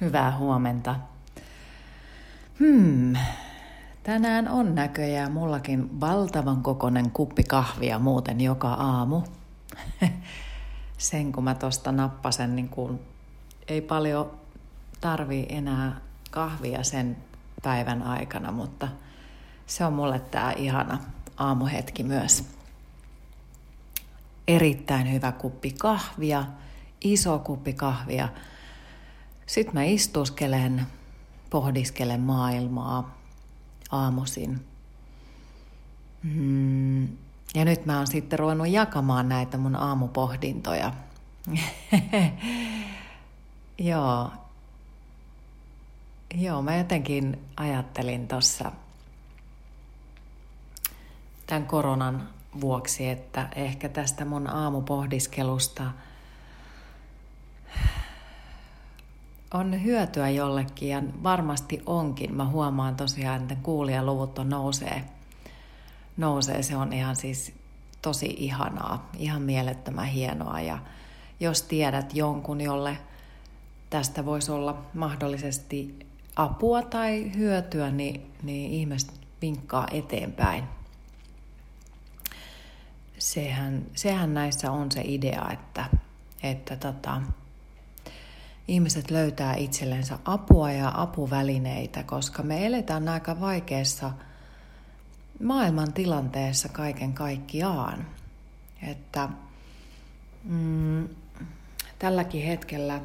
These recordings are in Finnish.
Hyvää huomenta. Hmm. Tänään on näköjään mullakin valtavan kokonen kuppi kahvia muuten joka aamu. Sen kun mä tosta nappasen, niin kun ei paljon tarvii enää kahvia sen päivän aikana, mutta se on mulle tää ihana aamuhetki myös. Erittäin hyvä kuppi kahvia, iso kuppi kahvia – sitten mä istuskelen, pohdiskelen maailmaa aamuisin. Mm. Ja nyt mä oon sitten ruvennut jakamaan näitä mun aamupohdintoja. Joo. Joo, mä jotenkin ajattelin tuossa tämän koronan vuoksi, että ehkä tästä mun aamupohdiskelusta – on hyötyä jollekin ja varmasti onkin. Mä huomaan tosiaan, että kuulijaluvut on nousee. nousee. Se on ihan siis tosi ihanaa, ihan mielettömän hienoa. Ja jos tiedät jonkun, jolle tästä voisi olla mahdollisesti apua tai hyötyä, niin, niin ihmiset vinkkaa eteenpäin. Sehän, sehän näissä on se idea, että, että tota, ihmiset löytää itsellensä apua ja apuvälineitä, koska me eletään aika vaikeassa maailman tilanteessa kaiken kaikkiaan. Että mm, tälläkin hetkellä,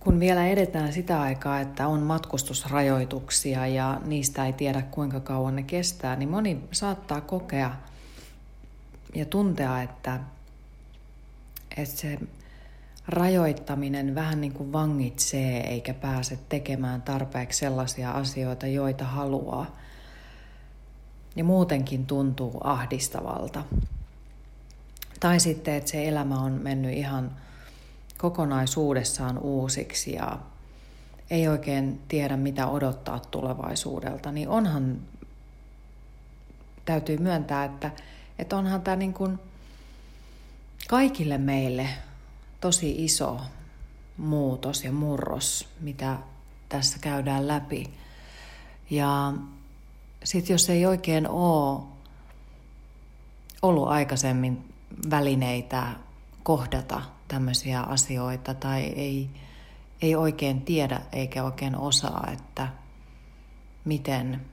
kun vielä edetään sitä aikaa, että on matkustusrajoituksia ja niistä ei tiedä kuinka kauan ne kestää, niin moni saattaa kokea ja tuntea, että, että se rajoittaminen vähän niin kuin vangitsee eikä pääse tekemään tarpeeksi sellaisia asioita, joita haluaa. Ja muutenkin tuntuu ahdistavalta. Tai sitten, että se elämä on mennyt ihan kokonaisuudessaan uusiksi ja ei oikein tiedä, mitä odottaa tulevaisuudelta, niin onhan, täytyy myöntää, että, että onhan tämä niin kuin kaikille meille tosi iso muutos ja murros, mitä tässä käydään läpi. Ja sitten jos ei oikein ole ollut aikaisemmin välineitä kohdata tämmöisiä asioita tai ei, ei oikein tiedä eikä oikein osaa, että miten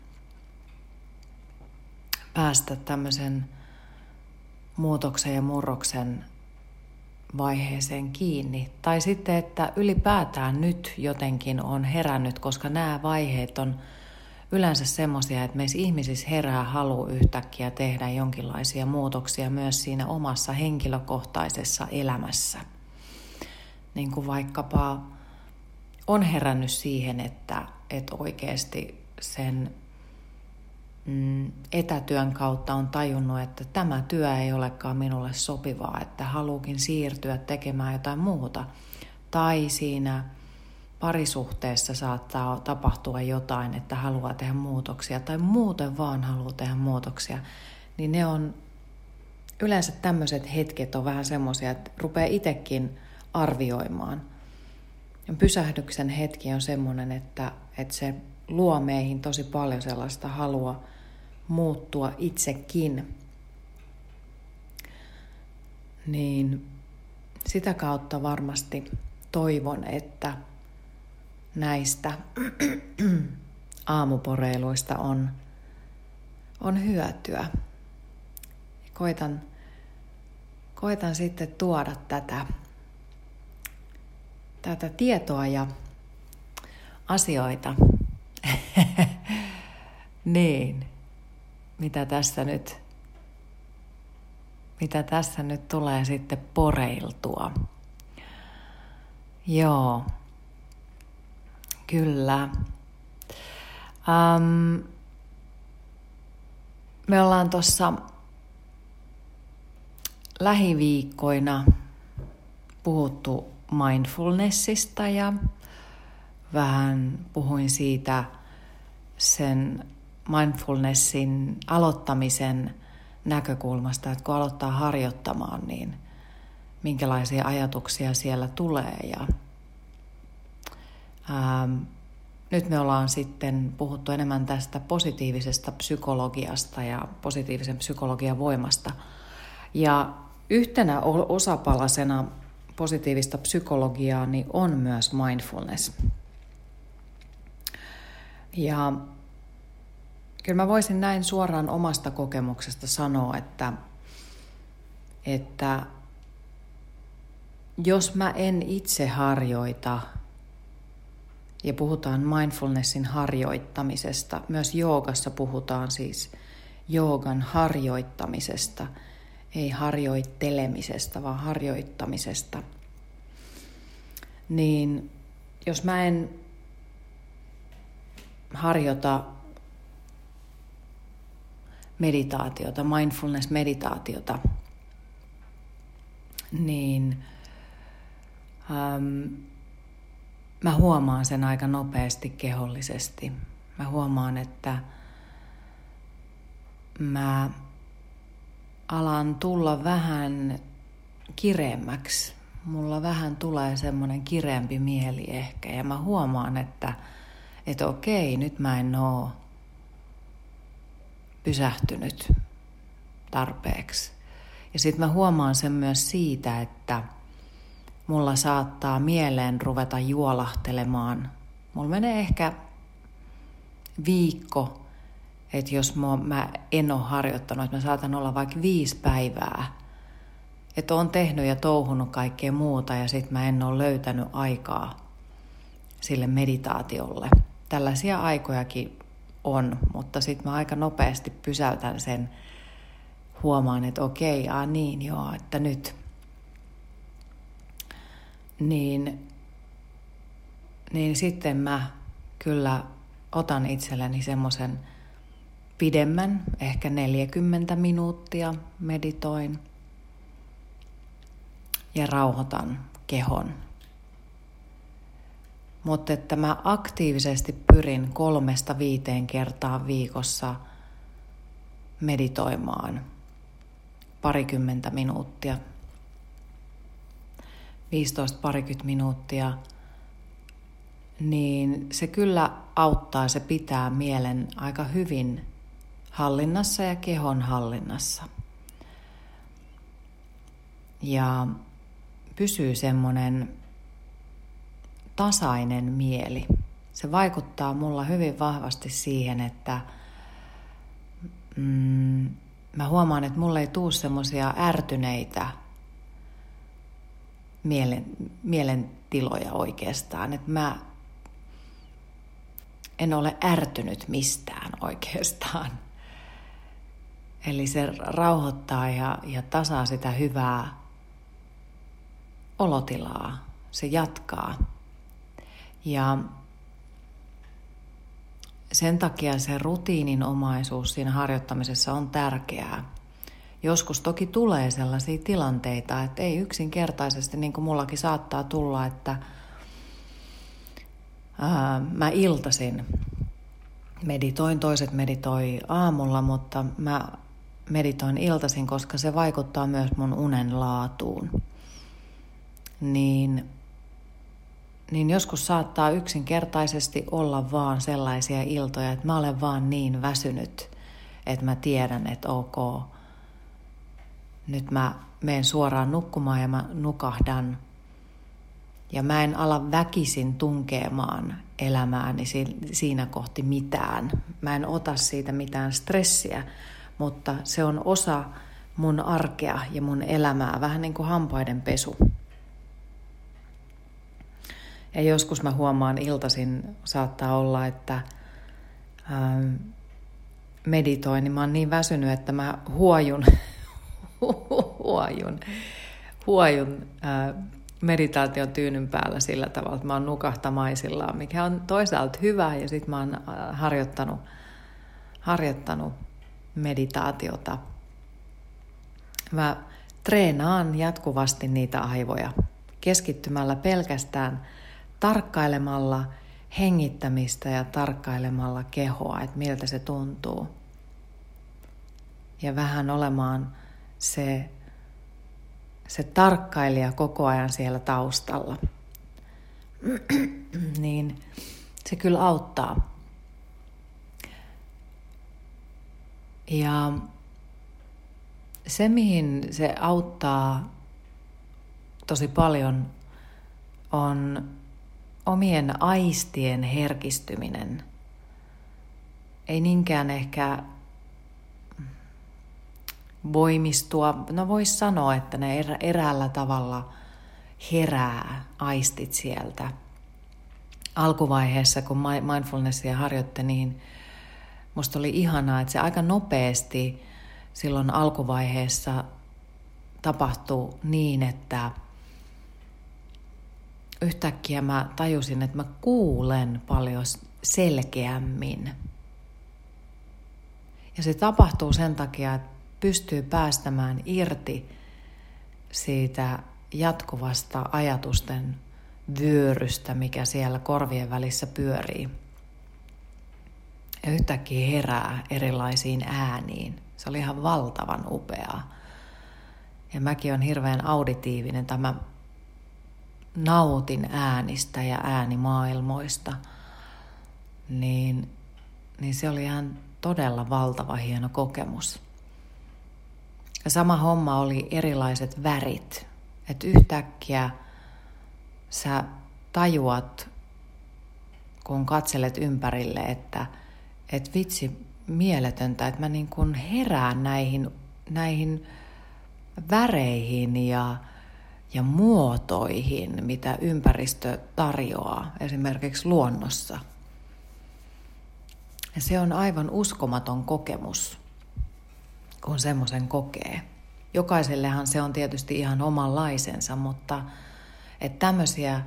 päästä tämmöisen muutoksen ja murroksen vaiheeseen kiinni. Tai sitten, että ylipäätään nyt jotenkin on herännyt, koska nämä vaiheet on yleensä semmoisia, että meissä ihmisissä herää halu yhtäkkiä tehdä jonkinlaisia muutoksia myös siinä omassa henkilökohtaisessa elämässä. Niin kuin vaikkapa on herännyt siihen, että, että oikeasti sen mm, etätyön kautta on tajunnut, että tämä työ ei olekaan minulle sopivaa, että haluukin siirtyä tekemään jotain muuta. Tai siinä parisuhteessa saattaa tapahtua jotain, että haluaa tehdä muutoksia tai muuten vaan haluaa tehdä muutoksia, niin ne on yleensä tämmöiset hetket on vähän semmoisia, että rupeaa itsekin arvioimaan. Pysähdyksen hetki on semmoinen, että, että se luo meihin tosi paljon sellaista halua muuttua itsekin. Niin sitä kautta varmasti toivon, että näistä aamuporeiluista on, on hyötyä. Koitan, koitan sitten tuoda tätä, tätä tietoa ja asioita niin, mitä tässä nyt, mitä tässä nyt tulee sitten poreiltua. Joo, kyllä. Um, me ollaan tuossa lähiviikkoina puhuttu mindfulnessista ja vähän puhuin siitä sen mindfulnessin aloittamisen näkökulmasta, että kun aloittaa harjoittamaan, niin minkälaisia ajatuksia siellä tulee. Ja Ähm, nyt me ollaan sitten puhuttu enemmän tästä positiivisesta psykologiasta ja positiivisen psykologian voimasta. Ja yhtenä osapalasena positiivista psykologiaa niin on myös mindfulness. Ja kyllä mä voisin näin suoraan omasta kokemuksesta sanoa, että, että jos mä en itse harjoita ja puhutaan mindfulnessin harjoittamisesta. Myös joogassa puhutaan siis joogan harjoittamisesta, ei harjoittelemisesta, vaan harjoittamisesta. Niin jos mä en harjoita meditaatiota, mindfulness-meditaatiota, niin ähm, mä huomaan sen aika nopeasti kehollisesti. Mä huomaan, että mä alan tulla vähän kireemmäksi. Mulla vähän tulee semmoinen kireempi mieli ehkä ja mä huomaan, että, että okei, nyt mä en oo pysähtynyt tarpeeksi. Ja sitten mä huomaan sen myös siitä, että – mulla saattaa mieleen ruveta juolahtelemaan. Mulla menee ehkä viikko, että jos mä en ole harjoittanut, että mä saatan olla vaikka viisi päivää, että on tehnyt ja touhunut kaikkea muuta ja sitten mä en ole löytänyt aikaa sille meditaatiolle. Tällaisia aikojakin on, mutta sitten mä aika nopeasti pysäytän sen, huomaan, että okei, aa niin joo, että nyt – niin, niin sitten mä kyllä otan itselleni semmoisen pidemmän, ehkä 40 minuuttia meditoin ja rauhoitan kehon. Mutta että mä aktiivisesti pyrin kolmesta viiteen kertaa viikossa meditoimaan parikymmentä minuuttia 15-parikymmentä minuuttia, niin se kyllä auttaa, se pitää mielen aika hyvin hallinnassa ja kehon hallinnassa. Ja pysyy semmoinen tasainen mieli. Se vaikuttaa mulla hyvin vahvasti siihen, että mm, mä huomaan, että mulle ei tuu semmoisia ärtyneitä mielen, mielentiloja oikeastaan. Että mä en ole ärtynyt mistään oikeastaan. Eli se rauhoittaa ja, ja tasaa sitä hyvää olotilaa. Se jatkaa. Ja sen takia se rutiininomaisuus siinä harjoittamisessa on tärkeää. Joskus toki tulee sellaisia tilanteita, että ei yksinkertaisesti, niin kuin mullakin saattaa tulla, että ää, mä iltasin meditoin, toiset meditoi aamulla, mutta mä meditoin iltasin, koska se vaikuttaa myös mun unen laatuun. Niin, niin joskus saattaa yksinkertaisesti olla vaan sellaisia iltoja, että mä olen vaan niin väsynyt, että mä tiedän, että ok, nyt mä menen suoraan nukkumaan ja mä nukahdan. Ja mä en ala väkisin tunkemaan elämääni siinä kohti mitään. Mä en ota siitä mitään stressiä, mutta se on osa mun arkea ja mun elämää, vähän niin kuin hampaiden pesu. Ja joskus mä huomaan iltaisin, saattaa olla, että ähm, meditoin, niin mä oon niin väsynyt, että mä huojun huojun, huojun ää, meditaation tyynyn päällä sillä tavalla, että mä oon nukahtamaisillaan, mikä on toisaalta hyvä ja sitten mä oon harjoittanut, harjoittanut meditaatiota. Mä treenaan jatkuvasti niitä aivoja keskittymällä pelkästään tarkkailemalla hengittämistä ja tarkkailemalla kehoa, että miltä se tuntuu. Ja vähän olemaan se, se tarkkailija koko ajan siellä taustalla. niin se kyllä auttaa. Ja se, mihin se auttaa tosi paljon, on omien aistien herkistyminen. Ei niinkään ehkä voimistua. No voisi sanoa, että ne erä, eräällä tavalla herää aistit sieltä. Alkuvaiheessa, kun mindfulnessia harjoitte, niin musta oli ihanaa, että se aika nopeasti silloin alkuvaiheessa tapahtui niin, että yhtäkkiä mä tajusin, että mä kuulen paljon selkeämmin. Ja se tapahtuu sen takia, että pystyy päästämään irti siitä jatkuvasta ajatusten vyörystä, mikä siellä korvien välissä pyörii. Ja yhtäkkiä herää erilaisiin ääniin. Se oli ihan valtavan upeaa. Ja mäkin on hirveän auditiivinen. Tämä nautin äänistä ja äänimaailmoista. Niin, niin se oli ihan todella valtava hieno kokemus. Ja sama homma oli erilaiset värit. Että yhtäkkiä sä tajuat, kun katselet ympärille, että et vitsi, mieletöntä, että mä niin kuin herään näihin, näihin väreihin ja, ja muotoihin, mitä ympäristö tarjoaa, esimerkiksi luonnossa. Ja se on aivan uskomaton kokemus kun semmoisen kokee. Jokaisellehan se on tietysti ihan omanlaisensa, mutta että tämmöisiä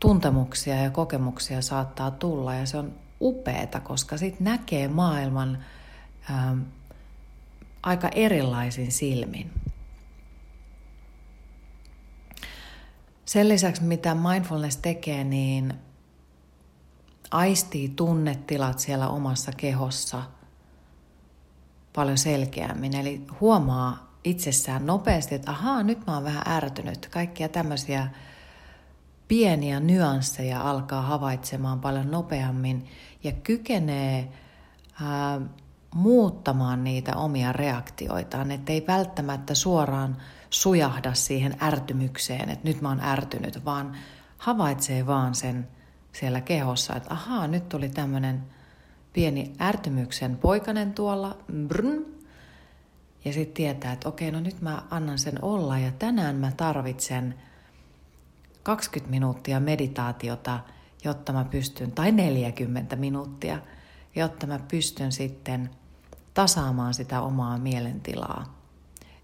tuntemuksia ja kokemuksia saattaa tulla ja se on upeeta, koska sitten näkee maailman ää, aika erilaisin silmin. Sen lisäksi, mitä mindfulness tekee, niin aistii tunnetilat siellä omassa kehossa – paljon selkeämmin. Eli huomaa itsessään nopeasti, että ahaa, nyt mä oon vähän ärtynyt. Kaikkia tämmöisiä pieniä nyansseja alkaa havaitsemaan paljon nopeammin ja kykenee ää, muuttamaan niitä omia reaktioitaan, että ei välttämättä suoraan sujahda siihen ärtymykseen, että nyt mä oon ärtynyt, vaan havaitsee vaan sen siellä kehossa, että ahaa, nyt tuli tämmöinen pieni ärtymyksen poikanen tuolla, brn, ja sitten tietää, että okei, no nyt mä annan sen olla ja tänään mä tarvitsen 20 minuuttia meditaatiota, jotta mä pystyn, tai 40 minuuttia, jotta mä pystyn sitten tasaamaan sitä omaa mielentilaa.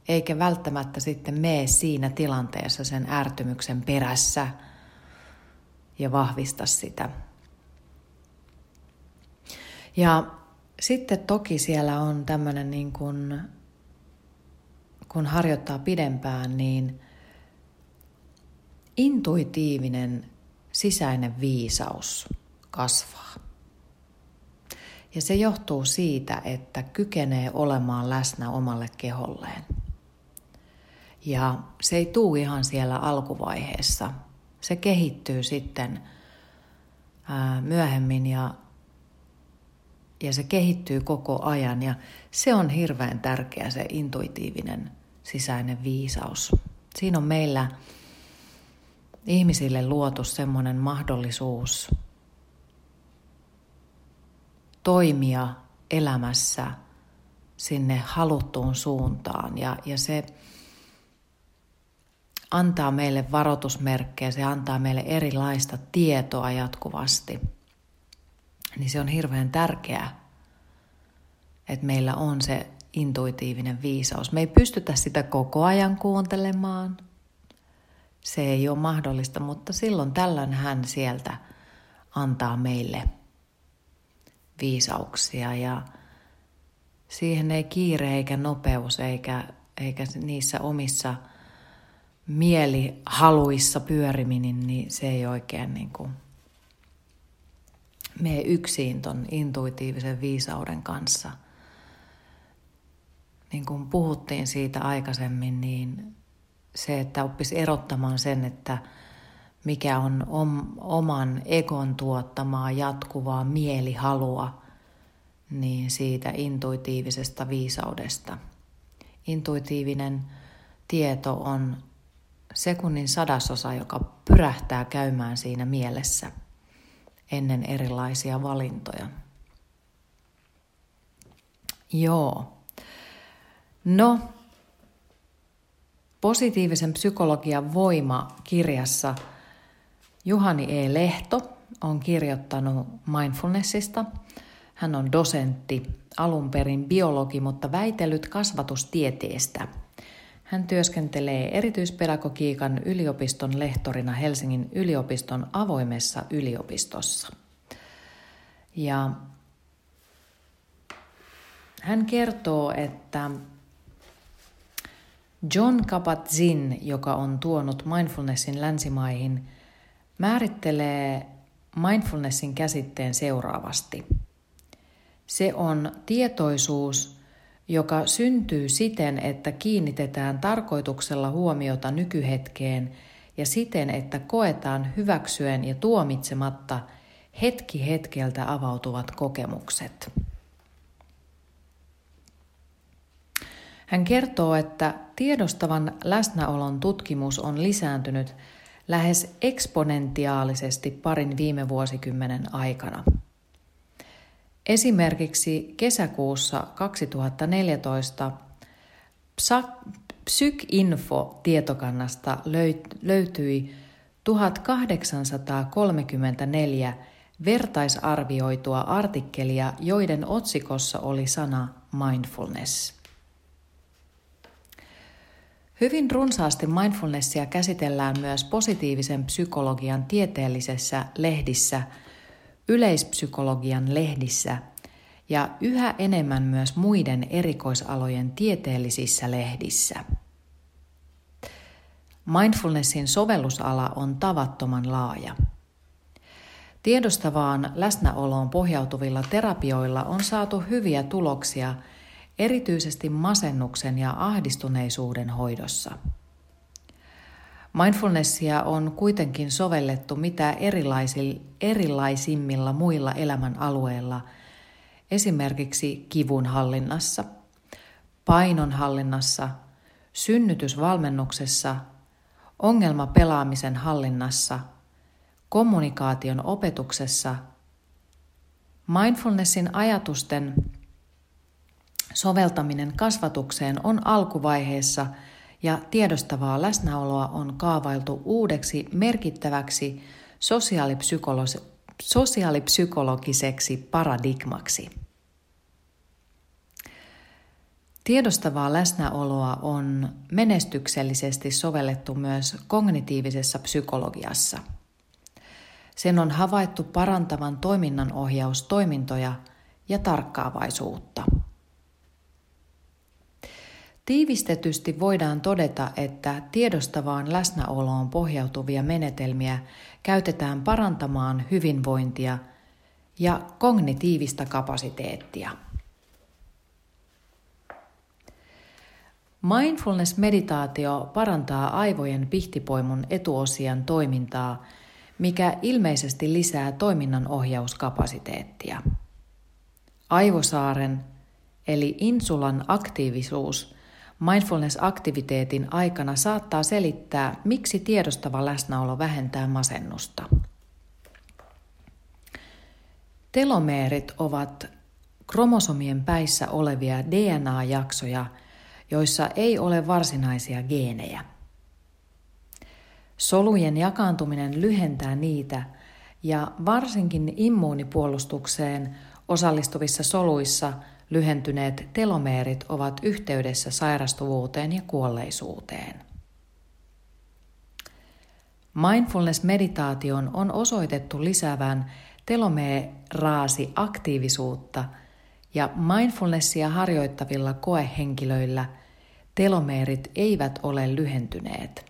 Eikä välttämättä sitten mene siinä tilanteessa sen ärtymyksen perässä ja vahvista sitä. Ja sitten toki siellä on tämmöinen niin kuin, kun harjoittaa pidempään, niin intuitiivinen sisäinen viisaus kasvaa. Ja se johtuu siitä, että kykenee olemaan läsnä omalle keholleen. Ja se ei tuu ihan siellä alkuvaiheessa. Se kehittyy sitten myöhemmin ja ja se kehittyy koko ajan ja se on hirveän tärkeä se intuitiivinen sisäinen viisaus. Siinä on meillä ihmisille luotu semmoinen mahdollisuus toimia elämässä sinne haluttuun suuntaan ja, ja se antaa meille varoitusmerkkejä, se antaa meille erilaista tietoa jatkuvasti – niin se on hirveän tärkeää, että meillä on se intuitiivinen viisaus. Me ei pystytä sitä koko ajan kuuntelemaan. Se ei ole mahdollista, mutta silloin tällöin hän sieltä antaa meille viisauksia ja siihen ei kiire eikä nopeus eikä, eikä niissä omissa mielihaluissa pyöriminen, niin se ei oikein niin kuin mene yksin ton intuitiivisen viisauden kanssa. Niin kuin puhuttiin siitä aikaisemmin, niin se, että oppisi erottamaan sen, että mikä on om, oman egon tuottamaa jatkuvaa mielihalua, niin siitä intuitiivisesta viisaudesta. Intuitiivinen tieto on sekunnin sadasosa, joka pyrähtää käymään siinä mielessä ennen erilaisia valintoja. Joo. No, positiivisen psykologian voima kirjassa Juhani E. Lehto on kirjoittanut mindfulnessista. Hän on dosentti, alun perin biologi, mutta väitellyt kasvatustieteestä. Hän työskentelee erityispedagogiikan yliopiston lehtorina Helsingin yliopiston avoimessa yliopistossa. Ja hän kertoo, että John Kabat-Zinn, joka on tuonut mindfulnessin länsimaihin, määrittelee mindfulnessin käsitteen seuraavasti. Se on tietoisuus, joka syntyy siten, että kiinnitetään tarkoituksella huomiota nykyhetkeen ja siten, että koetaan hyväksyen ja tuomitsematta hetki hetkeltä avautuvat kokemukset. Hän kertoo, että tiedostavan läsnäolon tutkimus on lisääntynyt lähes eksponentiaalisesti parin viime vuosikymmenen aikana. Esimerkiksi kesäkuussa 2014 PsycInfo-tietokannasta löytyi 1834 vertaisarvioitua artikkelia, joiden otsikossa oli sana mindfulness – Hyvin runsaasti mindfulnessia käsitellään myös positiivisen psykologian tieteellisessä lehdissä, yleispsykologian lehdissä ja yhä enemmän myös muiden erikoisalojen tieteellisissä lehdissä. Mindfulnessin sovellusala on tavattoman laaja. Tiedostavaan läsnäoloon pohjautuvilla terapioilla on saatu hyviä tuloksia – erityisesti masennuksen ja ahdistuneisuuden hoidossa. Mindfulnessia on kuitenkin sovellettu mitä erilaisimmilla muilla elämän alueilla, esimerkiksi kivun hallinnassa, painon hallinnassa, synnytysvalmennuksessa, ongelmapelaamisen hallinnassa, kommunikaation opetuksessa, mindfulnessin ajatusten Soveltaminen kasvatukseen on alkuvaiheessa ja tiedostavaa läsnäoloa on kaavailtu uudeksi merkittäväksi sosiaalipsykolo- sosiaalipsykologiseksi paradigmaksi. Tiedostavaa läsnäoloa on menestyksellisesti sovellettu myös kognitiivisessa psykologiassa. Sen on havaittu parantavan toiminnanohjaustoimintoja ja tarkkaavaisuutta. Tiivistetysti voidaan todeta, että tiedostavaan läsnäoloon pohjautuvia menetelmiä käytetään parantamaan hyvinvointia ja kognitiivista kapasiteettia. Mindfulness-meditaatio parantaa aivojen pihtipoimun etuosian toimintaa, mikä ilmeisesti lisää toiminnan ohjauskapasiteettia. Aivosaaren eli insulan aktiivisuus – Mindfulness-aktiviteetin aikana saattaa selittää, miksi tiedostava läsnäolo vähentää masennusta. Telomeerit ovat kromosomien päissä olevia DNA-jaksoja, joissa ei ole varsinaisia geenejä. Solujen jakaantuminen lyhentää niitä ja varsinkin immuunipuolustukseen osallistuvissa soluissa – lyhentyneet telomeerit ovat yhteydessä sairastuvuuteen ja kuolleisuuteen. Mindfulness-meditaation on osoitettu lisäävän telomeeraasi-aktiivisuutta ja mindfulnessia harjoittavilla koehenkilöillä telomeerit eivät ole lyhentyneet.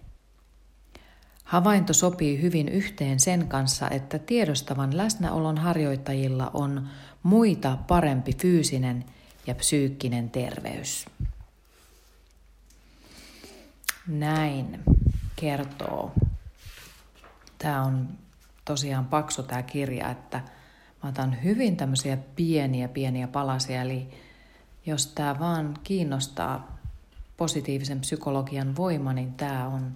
Havainto sopii hyvin yhteen sen kanssa, että tiedostavan läsnäolon harjoittajilla on muita parempi fyysinen ja psyykkinen terveys. Näin kertoo Tämä on tosiaan paksu tämä kirja, että mä otan hyvin tämmöisiä pieniä pieniä palasia, eli jos tämä vaan kiinnostaa positiivisen psykologian voima, niin tämä on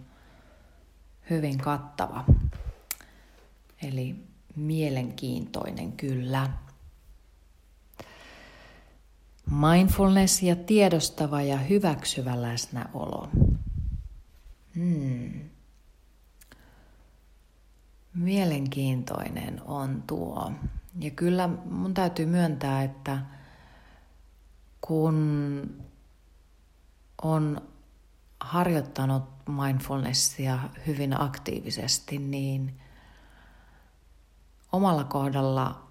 hyvin kattava. Eli mielenkiintoinen kyllä. Mindfulness ja tiedostava ja hyväksyvä läsnäolo. Hmm. Mielenkiintoinen on tuo. Ja kyllä mun täytyy myöntää, että kun on harjoittanut mindfulnessia hyvin aktiivisesti, niin omalla kohdalla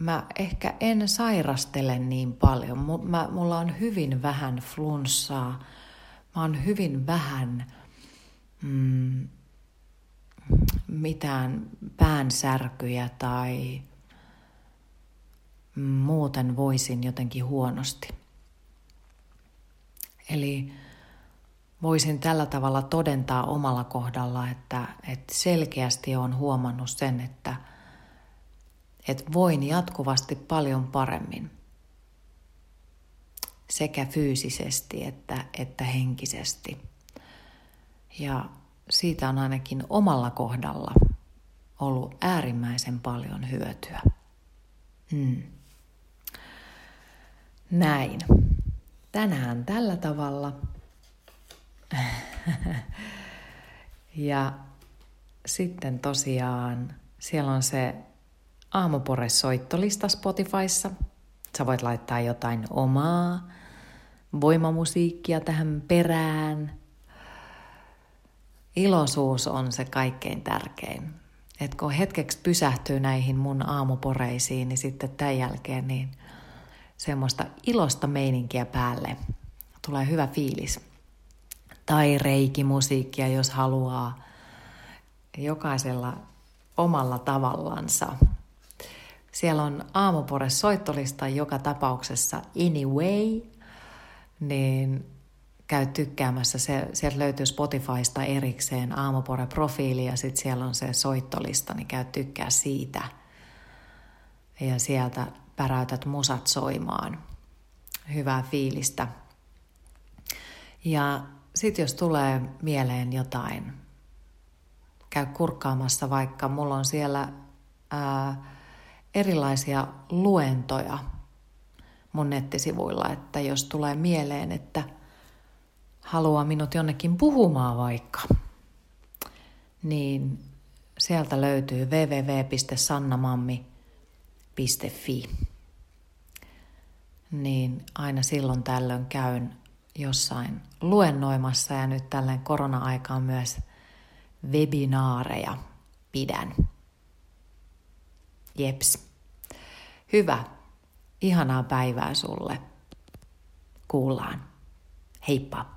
mä ehkä en sairastele niin paljon. Mä, mulla on hyvin vähän flunssaa, mä oon hyvin vähän mm, mitään päänsärkyjä tai muuten voisin jotenkin huonosti. Eli voisin tällä tavalla todentaa omalla kohdalla, että, että selkeästi olen huomannut sen, että, että voin jatkuvasti paljon paremmin sekä fyysisesti että, että henkisesti. Ja siitä on ainakin omalla kohdalla ollut äärimmäisen paljon hyötyä. Hmm. Näin. Tänään tällä tavalla. ja sitten tosiaan siellä on se aamupore-soittolista Spotifyssa. Sä voit laittaa jotain omaa voimamusiikkia tähän perään. Iloisuus on se kaikkein tärkein. Et kun hetkeksi pysähtyy näihin mun aamuporeisiin, niin sitten tämän jälkeen niin semmoista ilosta meininkiä päälle. Tulee hyvä fiilis. Tai reikimusiikkia, jos haluaa. Jokaisella omalla tavallansa. Siellä on aamupore soittolista joka tapauksessa anyway, niin käy tykkäämässä. Se, sieltä löytyy Spotifysta erikseen aamupore-profiili ja sitten siellä on se soittolista, niin käy tykkää siitä. Ja sieltä päräytät musat soimaan. Hyvää fiilistä. Ja sitten jos tulee mieleen jotain, käy kurkkaamassa vaikka, mulla on siellä ää, erilaisia luentoja mun nettisivuilla, että jos tulee mieleen, että haluaa minut jonnekin puhumaan vaikka, niin sieltä löytyy www.sannamammi.fi. Niin aina silloin tällöin käyn jossain luennoimassa ja nyt tällä korona-aikaan myös webinaareja pidän. Jeps. Hyvä. Ihanaa päivää sulle. Kuullaan. Heippa.